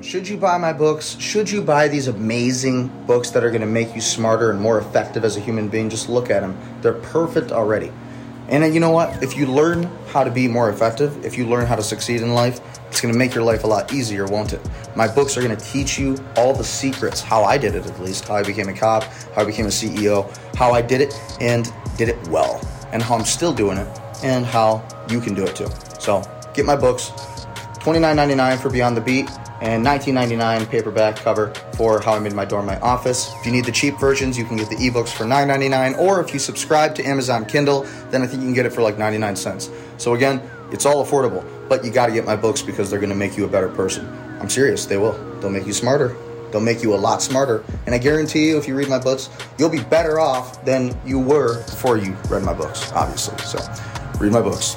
Should you buy my books? Should you buy these amazing books that are going to make you smarter and more effective as a human being? Just look at them. They're perfect already. And uh, you know what? If you learn how to be more effective, if you learn how to succeed in life, it's going to make your life a lot easier, won't it? My books are going to teach you all the secrets, how I did it at least, how I became a cop, how I became a CEO, how I did it and did it well, and how I'm still doing it, and how you can do it too. So get my books, $29.99 for Beyond the Beat and $19.99 paperback cover for How I Made My Dorm My Office. If you need the cheap versions, you can get the ebooks for $9.99, or if you subscribe to Amazon Kindle, then I think you can get it for like 99 cents. So again, it's all affordable, but you gotta get my books because they're gonna make you a better person. I'm serious, they will. They'll make you smarter. They'll make you a lot smarter. And I guarantee you, if you read my books, you'll be better off than you were before you read my books, obviously. So read my books.